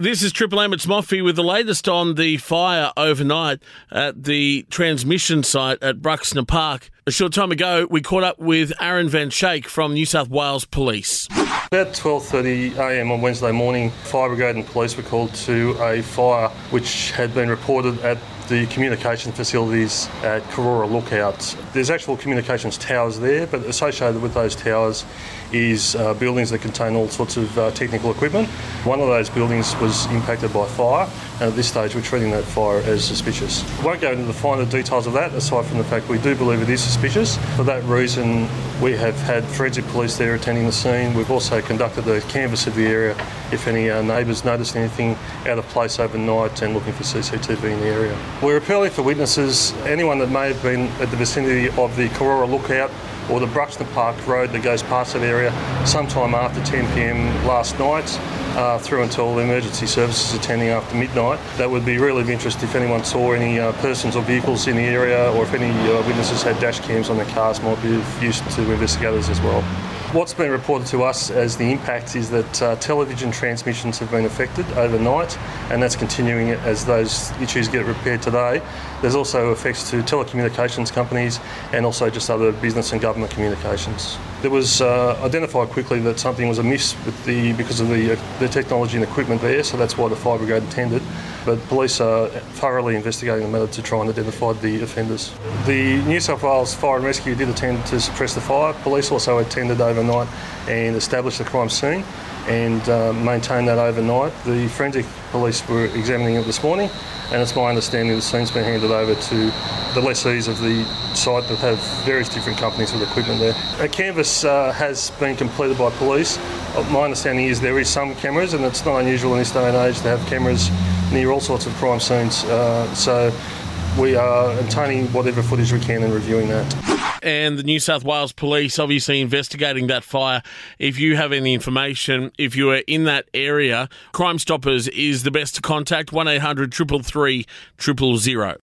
This is Triple M. It's Moffy with the latest on the fire overnight at the transmission site at Bruxner Park. A short time ago, we caught up with Aaron Van Shake from New South Wales Police. About 12.30am on Wednesday morning, fire brigade and police were called to a fire which had been reported at the communication facilities at Korora Lookout. There's actual communications towers there, but associated with those towers is uh, buildings that contain all sorts of uh, technical equipment. One of those buildings was impacted by fire, and at this stage we're treating that fire as suspicious. We won't go into the finer details of that, aside from the fact we do believe it is suspicious. For that reason, we have had forensic police there attending the scene. We've also conducted a canvass of the area if any uh, neighbours noticed anything out of place overnight and looking for CCTV in the area. We're appealing for witnesses, anyone that may have been at the vicinity of the Korora Lookout or the Bruxner Park Road that goes past that area sometime after 10pm last night. Uh, through until emergency services attending after midnight. That would be really of interest if anyone saw any uh, persons or vehicles in the area or if any uh, witnesses had dash cams on their cars might be of use to investigators as well. What's been reported to us as the impact is that uh, television transmissions have been affected overnight, and that's continuing as those issues get repaired today. There's also effects to telecommunications companies and also just other business and government communications. It was uh, identified quickly that something was amiss with the because of the, uh, the technology and equipment there, so that's why the fire brigade attended. But police are thoroughly investigating the matter to try and identify the offenders. The New South Wales Fire and Rescue did attend to suppress the fire. Police also attended overnight and established the crime scene and uh, maintained that overnight. The forensic police were examining it this morning, and it's my understanding the scene's been handed over to the lessees of the site that have various different companies with equipment there. A canvass uh, has been completed by police. Uh, my understanding is there is some cameras, and it's not unusual in this day and age to have cameras near all sorts of crime scenes. Uh, so we are obtaining whatever footage we can and reviewing that. And the New South Wales Police obviously investigating that fire. If you have any information, if you are in that area, Crime Stoppers is the best to contact 1 800 333 000.